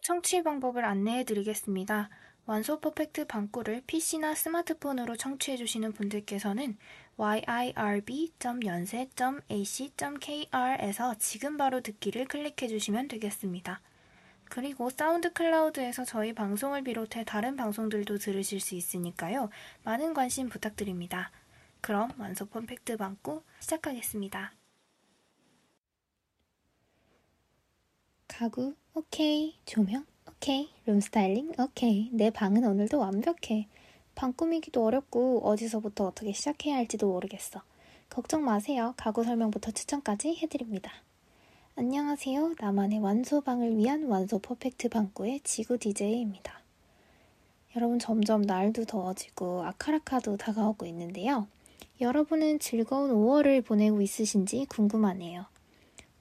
청취 방법을 안내해 드리겠습니다. 완소 퍼펙트 방꾸를 PC나 스마트폰으로 청취해 주시는 분들께서는 yirb.yonsei.ac.kr에서 지금 바로 듣기를 클릭해 주시면 되겠습니다. 그리고 사운드 클라우드에서 저희 방송을 비롯해 다른 방송들도 들으실 수 있으니까요. 많은 관심 부탁드립니다. 그럼 완소 퍼펙트 방꾸 시작하겠습니다. 가구 오케이. 조명 오케이. 룸 스타일링 오케이. 내 방은 오늘도 완벽해. 방 꾸미기도 어렵고 어디서부터 어떻게 시작해야 할지도 모르겠어. 걱정 마세요. 가구 설명부터 추천까지 해드립니다. 안녕하세요. 나만의 완소방을 위한 완소 퍼펙트 방구의 지구 DJ입니다. 여러분 점점 날도 더워지고 아카라카도 다가오고 있는데요. 여러분은 즐거운 5월을 보내고 있으신지 궁금하네요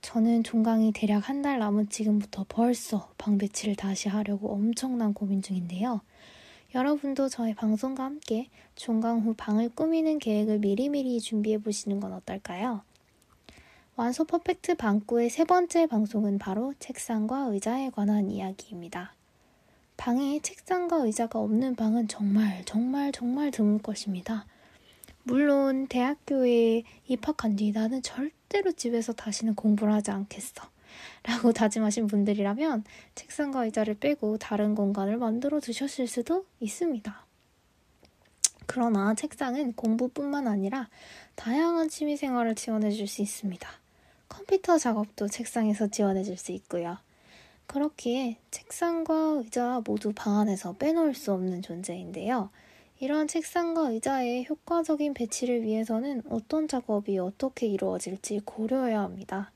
저는 종강이 대략 한 달 남은 지금부터 벌써 방 배치를 다시 하려고 엄청난 고민 중인데요. 여러분도 저의 방송과 함께 종강 후 방을 꾸미는 계획을 미리미리 준비해 보시는 건 어떨까요? 완소 퍼펙트 방구의 세 번째 방송은 바로 책상과 의자에 관한 이야기입니다. 방에 책상과 의자가 없는 방은 정말 정말 정말 드물 것입니다. 물론 대학교에 입학한 뒤 나는 절대 로 집에서 다시는 공부를 하지 않겠어. 라고 다짐하신 분들이라면 책상과 의자를 빼고 다른 공간을 만들어 두셨을 수도 있습니다. 그러나 책상은 공부뿐만 아니라 다양한 취미 생활을 지원해 줄 수 있습니다. 컴퓨터 작업도 책상에서 지원해 줄 수 있고요. 그렇기에 책상과 의자 모두 방 안에서 빼놓을 수 없는 존재인데요. 이러한 책상과 의자의 효과적인 배치를 위해서는 어떤 작업이 어떻게 이루어질지 고려해야 합니다.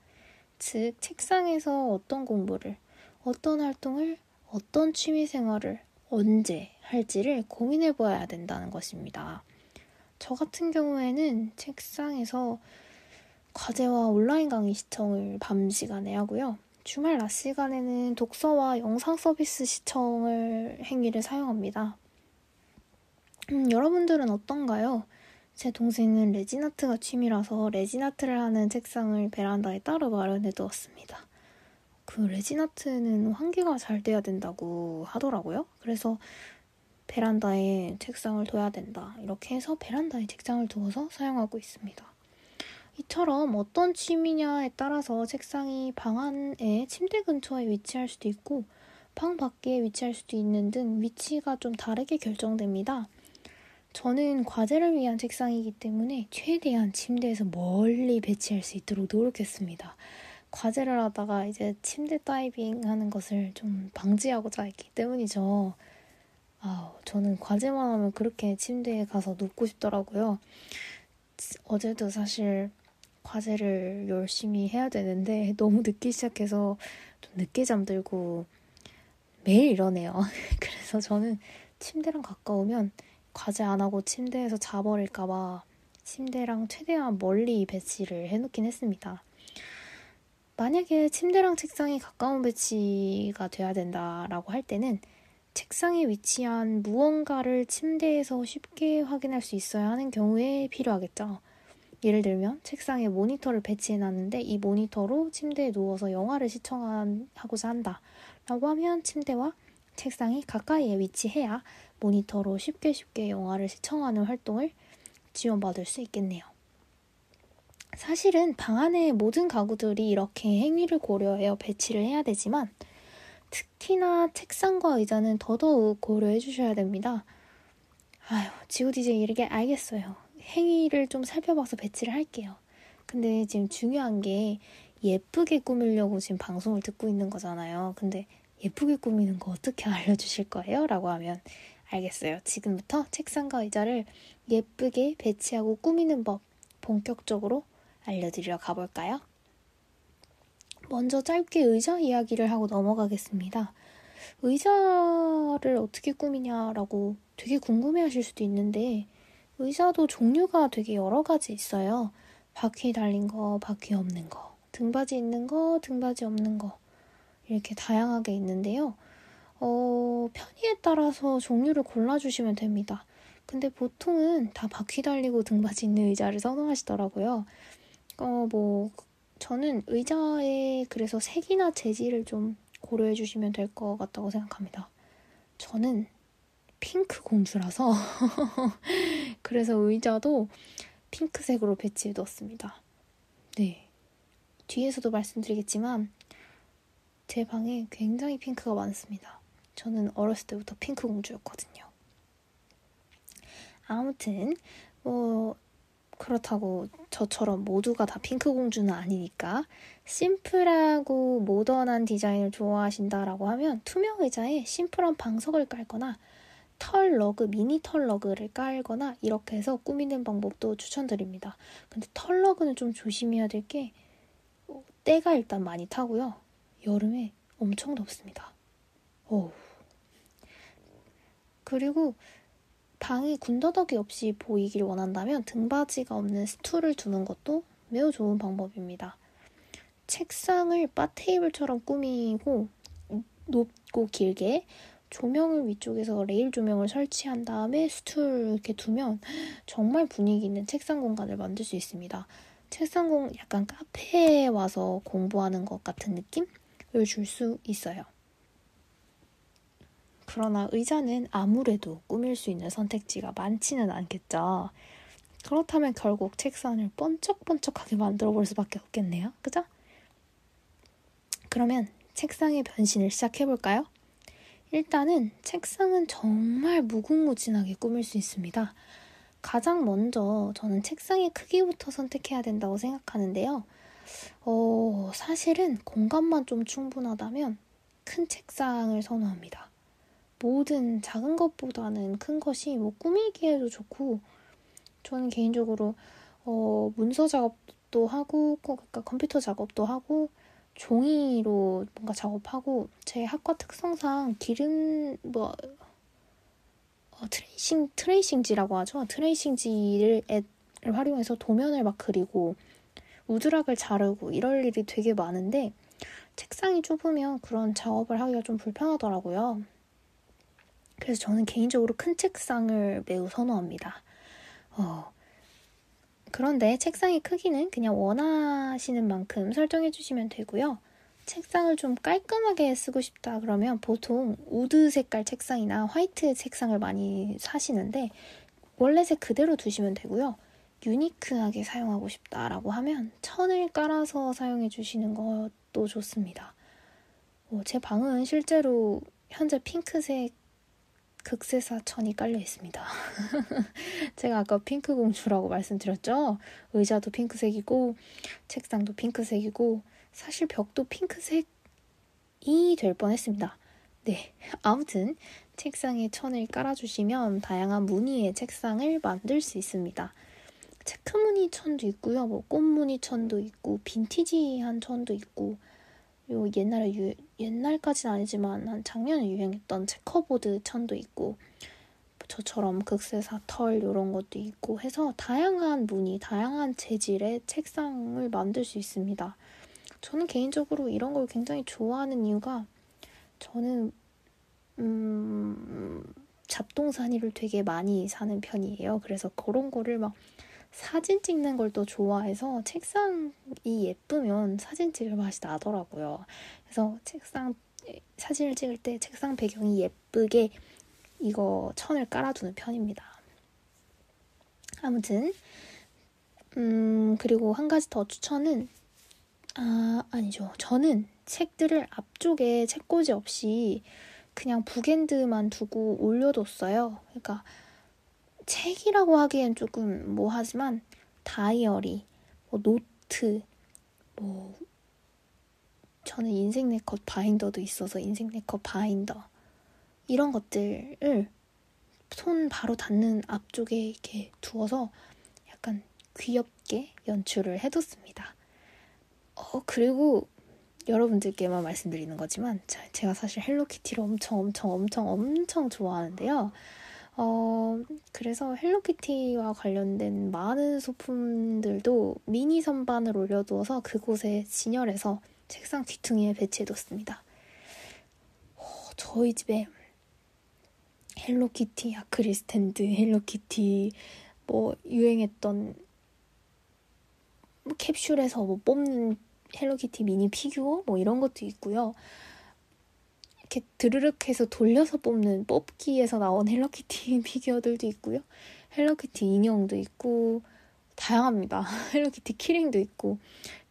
즉, 책상에서 어떤 공부를, 어떤 활동을, 어떤 취미 생활을 언제 할지를 고민해 보아야 된다는 것입니다. 저 같은 경우에는 책상에서 과제와 온라인 강의 시청을 밤 시간에 하고요. 주말 낮 시간에는 독서와 영상 서비스 시청을 행위를 사용합니다. 음, 여러분들은 어떤가요? 제 동생은 레진아트가 취미라서 레진아트를 하는 책상을 베란다에 따로 마련해 두었습니다. 그 레진아트는 환기가 잘 돼야 된다고 하더라고요. 그래서 베란다에 책상을 둬야 된다. 이렇게 해서 베란다에 책상을 두어서 사용하고 있습니다. 이처럼 어떤 취미냐에 따라서 책상이 방 안에 침대 근처에 위치할 수도 있고 방 밖에 위치할 수도 있는 등 위치가 좀 다르게 결정됩니다. 저는 과제를 위한 책상이기 때문에 최대한 침대에서 멀리 배치할 수 있도록 노력했습니다. 과제를 하다가 이제 침대 다이빙 하는 것을 좀 방지하고자 했기 때문이죠. 아, 저는 과제만 하면 그렇게 침대에 가서 눕고 싶더라고요. 어제도 사실 과제를 열심히 해야 되는데 너무 늦게 시작해서 좀 늦게 잠들고 매일 이러네요. 그래서 저는 침대랑 가까우면 과제 안 하고 침대에서 자버릴까봐 침대랑 최대한 멀리 배치를 해놓긴 했습니다. 만약에 침대랑 책상이 가까운 배치가 돼야 된다라고 할 때는 책상에 위치한 무언가를 침대에서 쉽게 확인할 수 있어야 하는 경우에 필요하겠죠. 예를 들면 책상에 모니터를 배치해 놨는데 이 모니터로 침대에 누워서 영화를 시청하고자 한다. 라고 하면 침대와 책상이 가까이에 위치해야 모니터로 쉽게 쉽게 영화를 시청하는 활동을 지원받을 수 있겠네요. 사실은 방 안의 모든 가구들이 이렇게 행위를 고려하여 배치를 해야 되지만 특히나 책상과 의자는 더더욱 고려해 주셔야 됩니다. 아유, DJ 이렇게 알겠어요. 행위를 좀 살펴봐서 배치를 할게요. 근데 지금 중요한 게 예쁘게 꾸밀려고 지금 방송을 듣고 있는 거잖아요. 근데 예쁘게 꾸미는 거 어떻게 알려주실 거예요? 라고 하면 알겠어요. 지금부터 책상과 의자를 예쁘게 배치하고 꾸미는 법 본격적으로 알려드리러 가볼까요? 먼저 짧게 의자 이야기를 하고 넘어가겠습니다. 의자를 어떻게 꾸미냐라고 되게 궁금해 하실 수도 있는데, 의자도 종류가 되게 여러 가지 있어요. 바퀴 달린 거, 바퀴 없는 거, 등받이 있는 거, 등받이 없는 거, 이렇게 다양하게 있는데요. 어, 편의에 따라서 종류를 골라주시면 됩니다. 근데 보통은 다 바퀴 달리고 등받이 있는 의자를 선호하시더라고요. 어, 뭐, 저는 의자에 그래서 색이나 재질을 좀 고려해 주시면 될 것 같다고 생각합니다. 저는 핑크 공주라서 그래서 의자도 핑크색으로 배치해 두었습니다. 네. 뒤에서도 말씀드리겠지만 제 방에 굉장히 핑크가 많습니다. 저는 어렸을 때부터 핑크 공주였거든요. 아무튼 뭐 그렇다고 저처럼 모두가 다 핑크 공주는 아니니까 심플하고 모던한 디자인을 좋아하신다라고 하면 투명 의자에 심플한 방석을 깔거나 털 러그, 미니 털 러그를 깔거나 이렇게 해서 꾸미는 방법도 추천드립니다. 근데 털 러그는 좀 조심해야 될 게 때가 일단 많이 타고요. 여름에 엄청 덥습니다. 오. 그리고 방이 군더더기 없이 보이길 원한다면 등받이가 없는 스툴을 두는 것도 매우 좋은 방법입니다. 책상을 바 테이블처럼 꾸미고 높고 길게 조명을 위쪽에서 레일 조명을 설치한 다음에 스툴 이렇게 두면 정말 분위기 있는 책상 공간을 만들 수 있습니다. 책상 공 약간 카페에 와서 공부하는 것 같은 느낌을 줄 수 있어요. 그러나 의자는 아무래도 꾸밀 수 있는 선택지가 많지는 않겠죠. 그렇다면 결국 책상을 번쩍번쩍하게 만들어 볼 수밖에 없겠네요. 그죠? 그러면 책상의 변신을 시작해 볼까요? 일단은 책상은 정말 무궁무진하게 꾸밀 수 있습니다. 가장 먼저 저는 책상의 크기부터 선택해야 된다고 생각하는데요. 어, 사실은 공간만 좀 충분하다면 큰 책상을 선호합니다. 모든 작은 것보다는 큰 것이 뭐 꾸미기에도 좋고 저는 개인적으로 어, 문서 작업도 하고 그러니까 컴퓨터 작업도 하고 종이로 뭔가 작업하고 제 학과 특성상 기름 뭐 어, 트레이싱 트레이싱지라고 하죠. 트레이싱지를 활용해서 도면을 막 그리고 우드락을 자르고 이럴 일이 되게 많은데 책상이 좁으면 그런 작업을 하기가 좀 불편하더라고요. 그래서 저는 개인적으로 큰 책상을 매우 선호합니다. 어, 그런데 책상의 크기는 그냥 원하시는 만큼 설정해 주시면 되고요. 책상을 좀 깔끔하게 쓰고 싶다 그러면 보통 우드 색깔 책상이나 화이트 책상을 많이 사시는데 원래 색 그대로 두시면 되고요. unique하게 사용하고 싶다라고 하면 천을 깔아서 사용해 주시는 것도 좋습니다. 어, 제 방은 실제로 현재 핑크색 극세사 천이 깔려 있습니다. 제가 아까 핑크 공주라고 말씀드렸죠? 의자도 핑크색이고, 책상도 핑크색이고, 사실 벽도 핑크색이 될 뻔했습니다. 네. 아무튼, 책상에 천을 깔아주시면 다양한 무늬의 책상을 만들 수 있습니다. 체크무늬 천도 있고요. 뭐 꽃무늬 천도 있고, 빈티지한 천도 있고, 요 옛날에 유, 옛날까지는 아니지만 한 작년에 유행했던 체커보드 천도 있고 저처럼 극세사 털 이런 것도 있고 해서 다양한 무늬, 다양한 재질의 책상을 만들 수 있습니다. 저는 개인적으로 이런 걸 굉장히 좋아하는 이유가 저는 음, 잡동사니를 되게 많이 사는 편이에요. 그래서 그런 거를 막 사진 찍는 걸 또 좋아해서 책상이 예쁘면 사진 찍을 맛이 나더라고요. 그래서 책상 사진을 찍을 때 책상 배경이 예쁘게 이거 천을 깔아두는 편입니다. 아무튼 음 그리고 한 가지 더 추천은 아 아니죠. 저는 책들을 앞쪽에 책꽂이 없이 그냥 bookend만 두고 올려뒀어요. 그러니까 책이라고 하기엔 조금 뭐 하지만 다이어리, 뭐 노트, 뭐 저는 인생 네컷 바인더도 있어서 인생 네컷 바인더 이런 것들을 손 바로 닿는 앞쪽에 이렇게 두어서 약간 귀엽게 연출을 해뒀습니다. 어, 그리고 여러분들께만 말씀드리는 거지만 제가 사실 헬로키티를 엄청 엄청 엄청 엄청 좋아하는데요. 어, 그래서 헬로키티와 관련된 많은 소품들도 미니 선반을 올려두어서 그곳에 진열해서 책상 귀퉁이에 배치해뒀습니다. 어, 저희 집에 헬로키티 아크릴 스탠드, 헬로키티 뭐 유행했던 뭐 캡슐에서 뭐 뽑는 헬로키티 미니 피규어 뭐 이런 것도 있고요. 이렇게 드르륵 해서 돌려서 뽑는 뽑기에서 나온 헬로키티 피규어들도 있고요. 헬로키티 인형도 있고 다양합니다. 헬로키티 키링도 있고.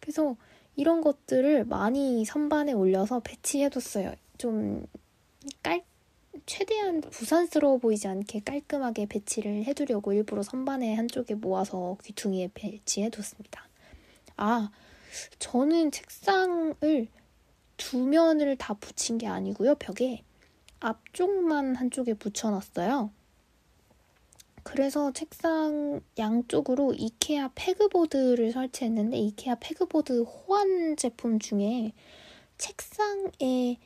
그래서 이런 것들을 많이 선반에 올려서 배치해뒀어요. 좀 깔, 최대한 부산스러워 보이지 않게 깔끔하게 배치를 해두려고 일부러 선반에 한쪽에 모아서 귀퉁이에 배치해뒀습니다. 아, 저는 책상을 두 면을 다 붙인 게 아니고요. 벽에 앞쪽만 한쪽에 붙여놨어요. 그래서 책상 양쪽으로 이케아 패그보드를 설치했는데 이케아 패그보드 호환 제품 중에 책상에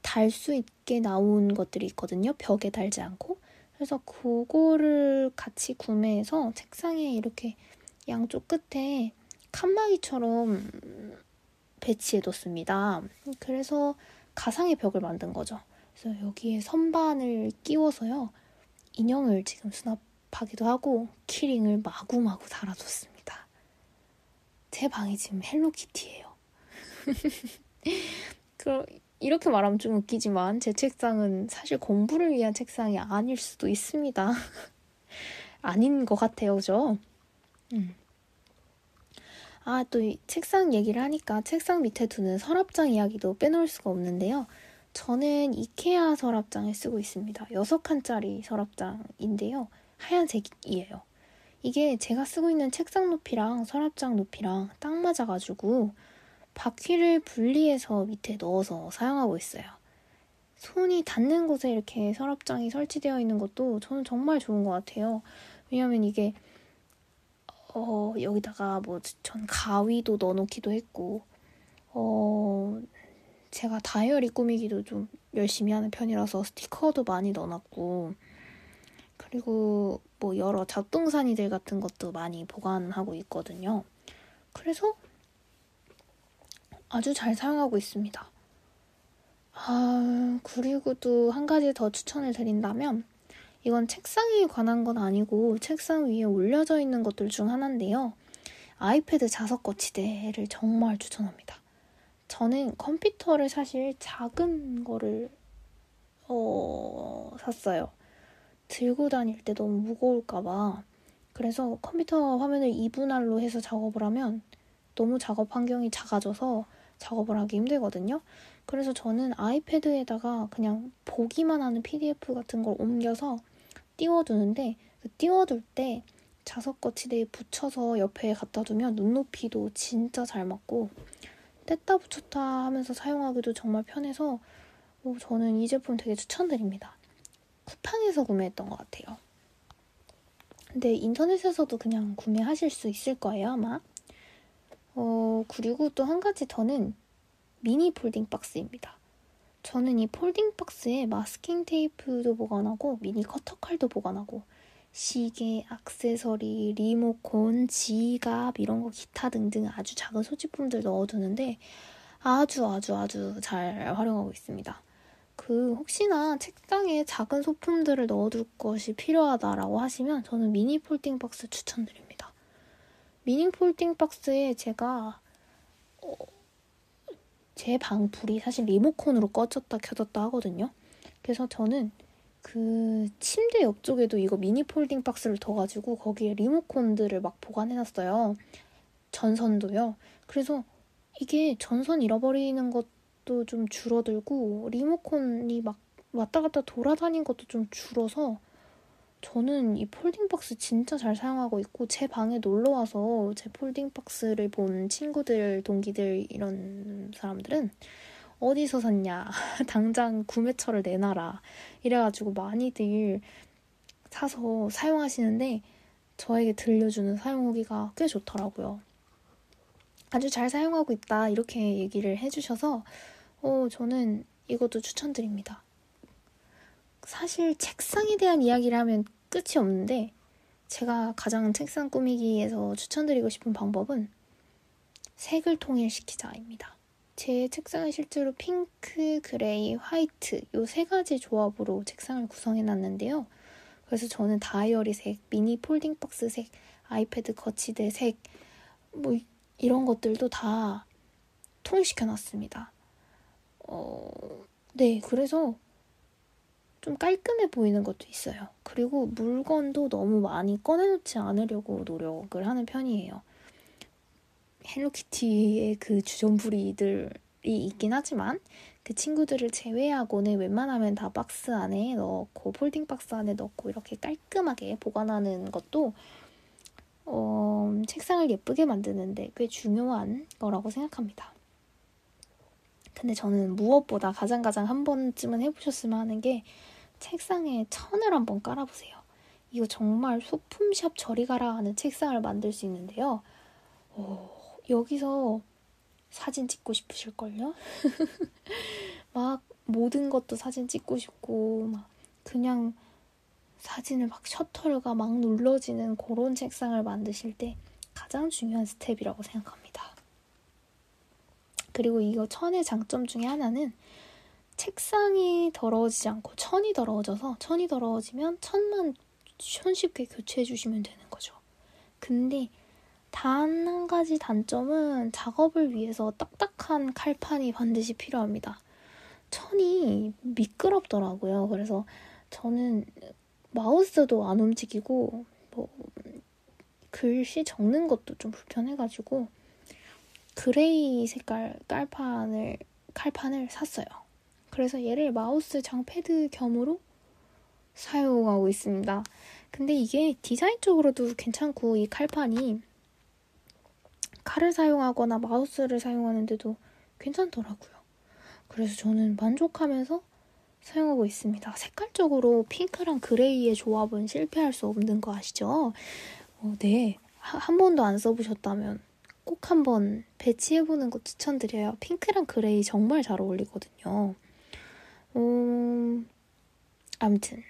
달 수 있게 나온 것들이 있거든요. 벽에 달지 않고. 그래서 그거를 같이 구매해서 책상에 이렇게 양쪽 끝에 칸막이처럼 배치해뒀습니다. 그래서 가상의 벽을 만든 거죠. 그래서 여기에 선반을 끼워서요. 인형을 지금 수납하기도 하고 키링을 마구마구 달아뒀습니다. 제 방이 지금 헬로키티예요. 그럼 이렇게 말하면 좀 웃기지만 제 책상은 사실 공부를 위한 책상이 아닐 수도 있습니다. 아닌 것 같아요, 그죠? 음. 아, 또 책상 얘기를 하니까 책상 밑에 두는 서랍장 이야기도 빼놓을 수가 없는데요. 저는 이케아 서랍장을 쓰고 있습니다. 6칸짜리 서랍장인데요. 하얀색이에요. 이게 제가 쓰고 있는 책상 높이랑 서랍장 높이랑 딱 맞아가지고 바퀴를 분리해서 밑에 넣어서 사용하고 있어요. 손이 닿는 곳에 이렇게 서랍장이 설치되어 있는 것도 저는 정말 좋은 것 같아요. 왜냐면 이게 어, 여기다가 뭐 전 가위도 넣어놓기도 했고 어, 제가 다이어리 꾸미기도 좀 열심히 하는 편이라서 스티커도 많이 넣어놨고 그리고 뭐 여러 잡동사니들 같은 것도 많이 보관하고 있거든요. 그래서 아주 잘 사용하고 있습니다. 아, 그리고 또 한 가지 더 추천을 드린다면 이건 책상에 관한 건 아니고 책상 위에 올려져 있는 것들 중 하나인데요. 아이패드 자석 거치대를 정말 추천합니다. 저는 컴퓨터를 사실 작은 거를 어, 샀어요. 들고 다닐 때 너무 무거울까봐. 그래서 컴퓨터 화면을 2분할로 해서 작업을 하면 너무 작업 환경이 작아져서 작업을 하기 힘들거든요. 그래서 저는 아이패드에다가 그냥 보기만 하는 PDF 같은 걸 옮겨서 띄워두는데 그 띄워둘 때 자석 거치대에 붙여서 옆에 갖다 두면 눈높이도 진짜 잘 맞고 뗐다 붙였다 하면서 사용하기도 정말 편해서 어, 저는 이 제품 되게 추천드립니다. 쿠팡에서 구매했던 것 같아요. 근데 인터넷에서도 그냥 구매하실 수 있을 거예요, 아마. 어, 그리고 또 한 가지 더는 미니 폴딩 박스입니다. 저는 이 폴딩 박스에 마스킹 테이프도 보관하고 미니 커터칼도 보관하고 시계, 악세서리, 리모콘, 지갑 이런 거 기타 등등 아주 작은 소지품들 넣어두는데 아주 아주 아주 잘 활용하고 있습니다. 그 혹시나 책상에 작은 소품들을 넣어둘 것이 필요하다라고 하시면 저는 미니 폴딩 박스 추천드립니다. 미니 폴딩 박스에 제가 어, 제 방 불이 사실 리모컨으로 꺼졌다 켜졌다 하거든요. 그래서 저는 그 침대 옆쪽에도 이거 미니 폴딩 박스를 둬가지고 거기에 리모컨들을 막 보관해놨어요. 전선도요. 그래서 이게 전선 잃어버리는 것도 좀 줄어들고 리모컨이 막 왔다 갔다 돌아다닌 것도 좀 줄어서 저는 이 폴딩 박스 진짜 잘 사용하고 있고 제 방에 놀러 와서 제 폴딩 박스를 본 친구들, 동기들 이런 사람들은 어디서 샀냐? 당장 구매처를 내놔라. 이래가지고 많이들 사서 사용하시는데 저에게 들려주는 사용 후기가 꽤 좋더라고요. 아주 잘 사용하고 있다. 이렇게 얘기를 해주셔서 어, 저는 이것도 추천드립니다. 사실 책상에 대한 이야기를 하면 끝이 없는데 제가 가장 책상 꾸미기에서 추천드리고 싶은 방법은 색을 통일시키자입니다. 제 책상은 실제로 핑크, 그레이, 화이트 이세 가지 조합으로 책상을 구성해 놨는데요. 그래서 저는 다이어리 색, 미니 폴딩 박스 색, 아이패드 거치대 색, 뭐 이런 것들도 다 통일시켜 놨습니다. 어, 네, 그래서 좀 깔끔해 보이는 것도 있어요. 그리고 물건도 너무 많이 꺼내놓지 않으려고 노력을 하는 편이에요. 헬로키티의 그 주전부리들이 있긴 하지만 그 친구들을 제외하고는 웬만하면 다 박스 안에 넣고 폴딩 박스 안에 넣고 이렇게 깔끔하게 보관하는 것도 어, 책상을 예쁘게 만드는데 꽤 중요한 거라고 생각합니다. 근데 저는 무엇보다 가장 가장 한 번쯤은 해보셨으면 하는 게 책상에 천을 한번 깔아보세요. 이거 정말 소품샵 저리 가라 하는 책상을 만들 수 있는데요. 오, 여기서 사진 찍고 싶으실걸요? 막 모든 것도 사진 찍고 싶고 막 그냥 사진을 막 셔터가 막 눌러지는 그런 책상을 만드실 때 가장 중요한 스텝이라고 생각합니다. 그리고 이거 천의 장점 중에 하나는 책상이 더러워지지 않고 천이 더러워져서 천이 더러워지면 천만 손쉽게 교체해 주시면 되는 거죠. 근데 단 한 가지 단점은 작업을 위해서 딱딱한 칼판이 반드시 필요합니다. 천이 미끄럽더라고요. 그래서 저는 마우스도 안 움직이고 뭐 글씨 적는 것도 좀 불편해가지고 그레이 색깔 깔판을 칼판을 샀어요. 그래서 얘를 마우스 장패드 겸으로 사용하고 있습니다. 근데 이게 디자인적으로도 괜찮고 이 칼판이 칼을 사용하거나 마우스를 사용하는데도 괜찮더라고요. 그래서 저는 만족하면서 사용하고 있습니다. 색깔적으로 핑크랑 그레이의 조합은 실패할 수 없는 거 아시죠? 어, 네. 한 번도 안 써보셨다면 꼭 한번 배치해보는 거 추천드려요. 핑크랑 그레이 정말 잘 어울리거든요. 음, 아무튼.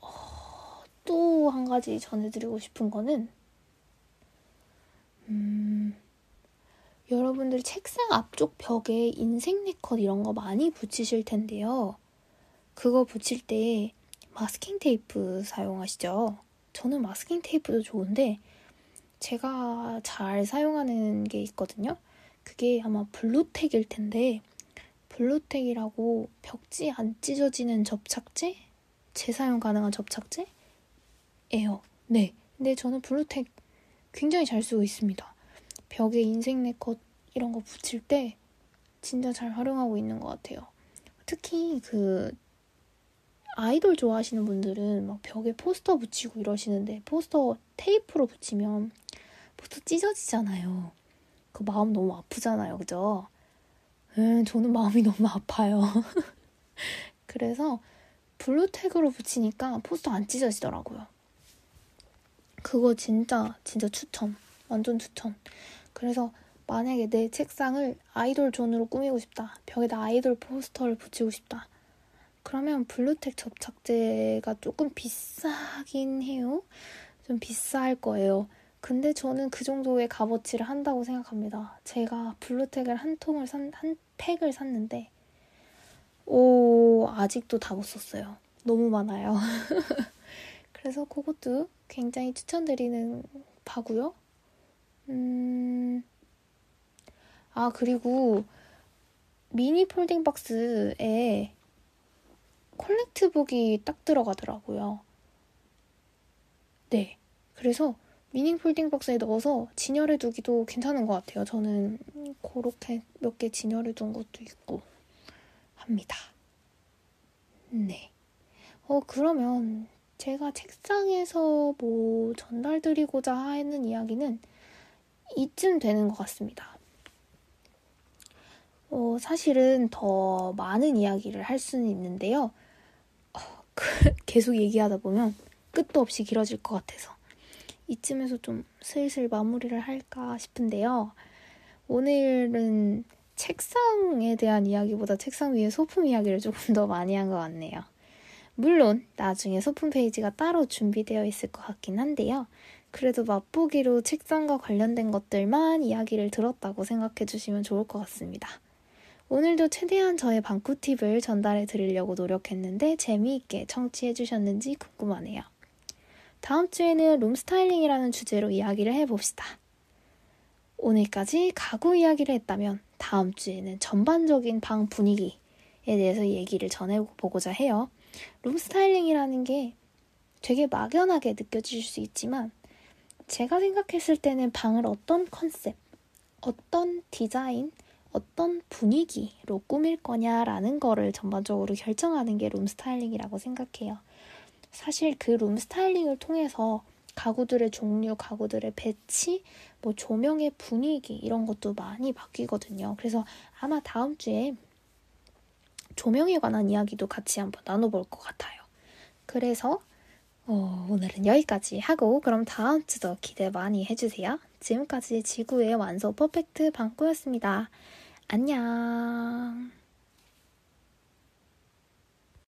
어, 또 한 가지 전해드리고 싶은 거는, 음, 여러분들 책상 앞쪽 벽에 인생 네컷 이런 거 많이 붙이실 텐데요. 그거 붙일 때 마스킹 테이프 사용하시죠? 저는 마스킹 테이프도 좋은데, 제가 잘 사용하는 게 있거든요. 그게 아마 블루텍일 텐데, 블루텍이라고 벽지 안 찢어지는 접착제? 재사용 가능한 접착제예요. 네. 근데 저는 블루텍 굉장히 잘 쓰고 있습니다. 벽에 인생 네컷 이런 거 붙일 때 진짜 잘 활용하고 있는 것 같아요. 특히 그 아이돌 좋아하시는 분들은 막 벽에 포스터 붙이고 이러시는데 포스터 테이프로 붙이면 포스터 찢어지잖아요. 그 마음 너무 아프잖아요. 그죠? 음, 저는 마음이 너무 아파요. 그래서 블루텍으로 붙이니까 포스터 안 찢어지더라고요. 그거 진짜 진짜 추천. 완전 추천. 그래서 만약에 내 책상을 아이돌 존으로 꾸미고 싶다. 벽에다 아이돌 포스터를 붙이고 싶다. 그러면 블루텍 접착제가 조금 비싸긴 해요. 좀 비쌀 거예요. 근데 저는 그 정도의 값어치를 한다고 생각합니다. 제가 블루텍을 한 통을 산, 한 팩을 샀는데, 오, 아직도 다 못 썼어요. 너무 많아요. 그래서 그것도 굉장히 추천드리는 바고요. 음, 아, 그리고 미니 폴딩 박스에 콜렉트북이 딱 들어가더라고요. 네. 그래서 미니 폴딩 박스에 넣어서 진열해 두기도 괜찮은 것 같아요. 저는 그렇게 몇 개 진열해 둔 것도 있고 합니다. 네. 어, 그러면 제가 책상에서 뭐 전달드리고자 하는 이야기는 이쯤 되는 것 같습니다. 어, 사실은 더 많은 이야기를 할 수는 있는데요. 어, 계속 얘기하다 보면 끝도 없이 길어질 것 같아서 이쯤에서 좀 슬슬 마무리를 할까 싶은데요. 오늘은 책상에 대한 이야기보다 책상 위에 소품 이야기를 조금 더 많이 한 것 같네요. 물론 나중에 소품 페이지가 따로 준비되어 있을 것 같긴 한데요. 그래도 맛보기로 책상과 관련된 것들만 이야기를 들었다고 생각해 주시면 좋을 것 같습니다. 오늘도 최대한 저의 방꾸 팁을 전달해 드리려고 노력했는데 재미있게 청취해 주셨는지 궁금하네요. 다음 주에는 룸 스타일링이라는 주제로 이야기를 해봅시다. 오늘까지 가구 이야기를 했다면 다음 주에는 전반적인 방 분위기에 대해서 얘기를 전해보고자 해요. 룸 스타일링이라는 게 되게 막연하게 느껴질 수 있지만 제가 생각했을 때는 방을 어떤 컨셉, 어떤 디자인, 어떤 분위기로 꾸밀 거냐라는 거를 전반적으로 결정하는 게 룸 스타일링이라고 생각해요. 사실 그 룸 스타일링을 통해서 가구들의 종류, 가구들의 배치, 뭐 조명의 분위기 이런 것도 많이 바뀌거든요. 그래서 아마 다음 주에 조명에 관한 이야기도 같이 한번 나눠볼 것 같아요. 그래서 어, 오늘은 여기까지 하고 그럼 다음 주도 기대 많이 해주세요. 지금까지 지구의 완소 퍼펙트 방꾸였습니다. 안녕.